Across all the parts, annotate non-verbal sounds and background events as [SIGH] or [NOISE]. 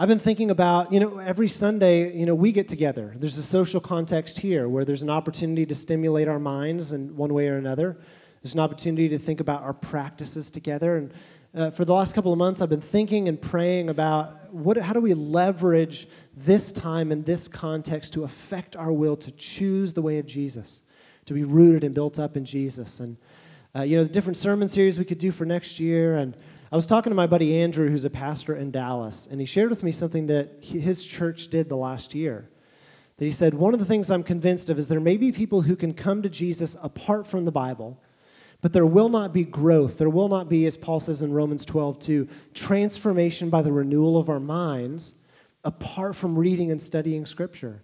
I've been thinking about, you know, every Sunday, you know, we get together. There's a social context here where there's an opportunity to stimulate our minds in one way or another. There's an opportunity to think about our practices together. And uh, for the last couple of months, I've been thinking and praying about what, how do we leverage this time and this context to affect our will to choose the way of Jesus, to be rooted and built up in Jesus. And, uh, you know, the different sermon series we could do for next year. And I was talking to my buddy Andrew, who's a pastor in Dallas, and he shared with me something that his church did the last year. That he said, One of the things I'm convinced of is there may be people who can come to Jesus apart from the Bible, but there will not be growth. There will not be, as Paul says in Romans 12, 2, transformation by the renewal of our minds apart from reading and studying Scripture.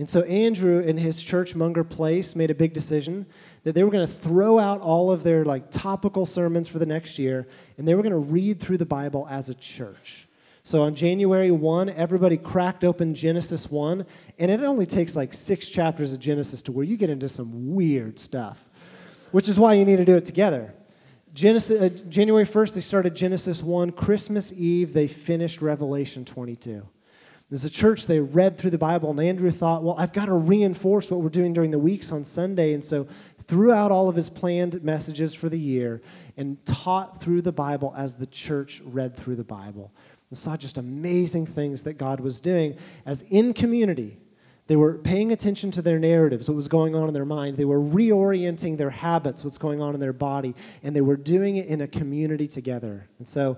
And so Andrew and his church, Munger Place, made a big decision that they were going to throw out all of their like topical sermons for the next year, and they were going to read through the Bible as a church. So on January 1, everybody cracked open Genesis 1, and it only takes like six chapters of Genesis to where you get into some weird stuff, which is why you need to do it together. Genesis, uh, January 1st, they started Genesis 1. Christmas Eve, they finished Revelation 22. As a church, they read through the Bible, and Andrew thought, well, I've got to reinforce what we're doing during the weeks on Sunday. And so, threw out all of his planned messages for the year and taught through the Bible as the church read through the Bible. And saw just amazing things that God was doing as in community. They were paying attention to their narratives, what was going on in their mind. They were reorienting their habits, what's going on in their body, and they were doing it in a community together. And so,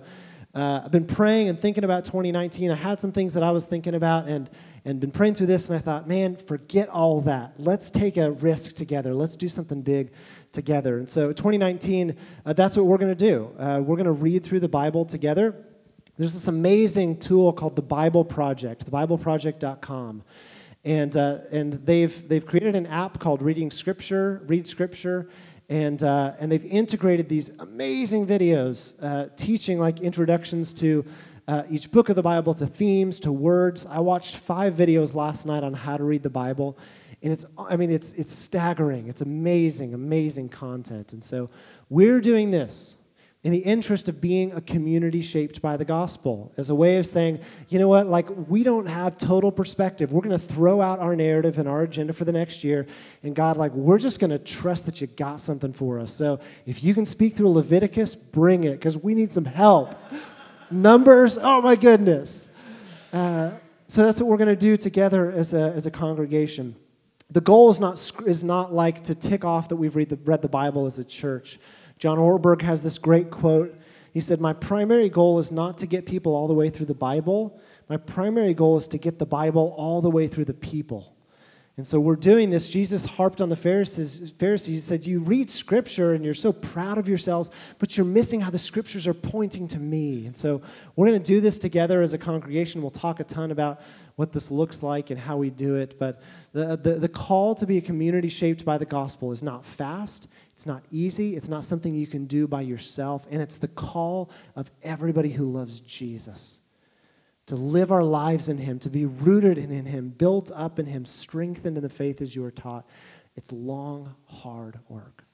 uh, I've been praying and thinking about 2019. I had some things that I was thinking about and, and been praying through this, and I thought, man, forget all that. Let's take a risk together. Let's do something big together. And so, 2019, uh, that's what we're going to do. Uh, we're going to read through the Bible together. There's this amazing tool called the Bible Project, thebibleproject.com. And, uh, and they've, they've created an app called Reading Scripture, Read Scripture, and, uh, and they've integrated these amazing videos uh, teaching like introductions to uh, each book of the Bible, to themes, to words. I watched five videos last night on how to read the Bible, and it's, I mean, it's, it's staggering. It's amazing, amazing content. And so we're doing this in the interest of being a community shaped by the gospel, as a way of saying, you know what, like we don't have total perspective. We're going to throw out our narrative and our agenda for the next year. And God, like, we're just going to trust that you got something for us. So if you can speak through Leviticus, bring it, because we need some help. [LAUGHS] Numbers, oh my goodness. Uh, so that's what we're going to do together as a, as a congregation. The goal is not, is not like to tick off that we've read the, read the Bible as a church. John Ortberg has this great quote. He said, My primary goal is not to get people all the way through the Bible. My primary goal is to get the Bible all the way through the people. And so we're doing this. Jesus harped on the Pharisees. Pharisees. He said, You read Scripture and you're so proud of yourselves, but you're missing how the Scriptures are pointing to me. And so we're going to do this together as a congregation. We'll talk a ton about what this looks like and how we do it. But the, the, the call to be a community shaped by the gospel is not fast, it's not easy. It's not something you can do by yourself. And it's the call of everybody who loves Jesus to live our lives in Him, to be rooted in Him, built up in Him, strengthened in the faith as you are taught. It's long, hard work.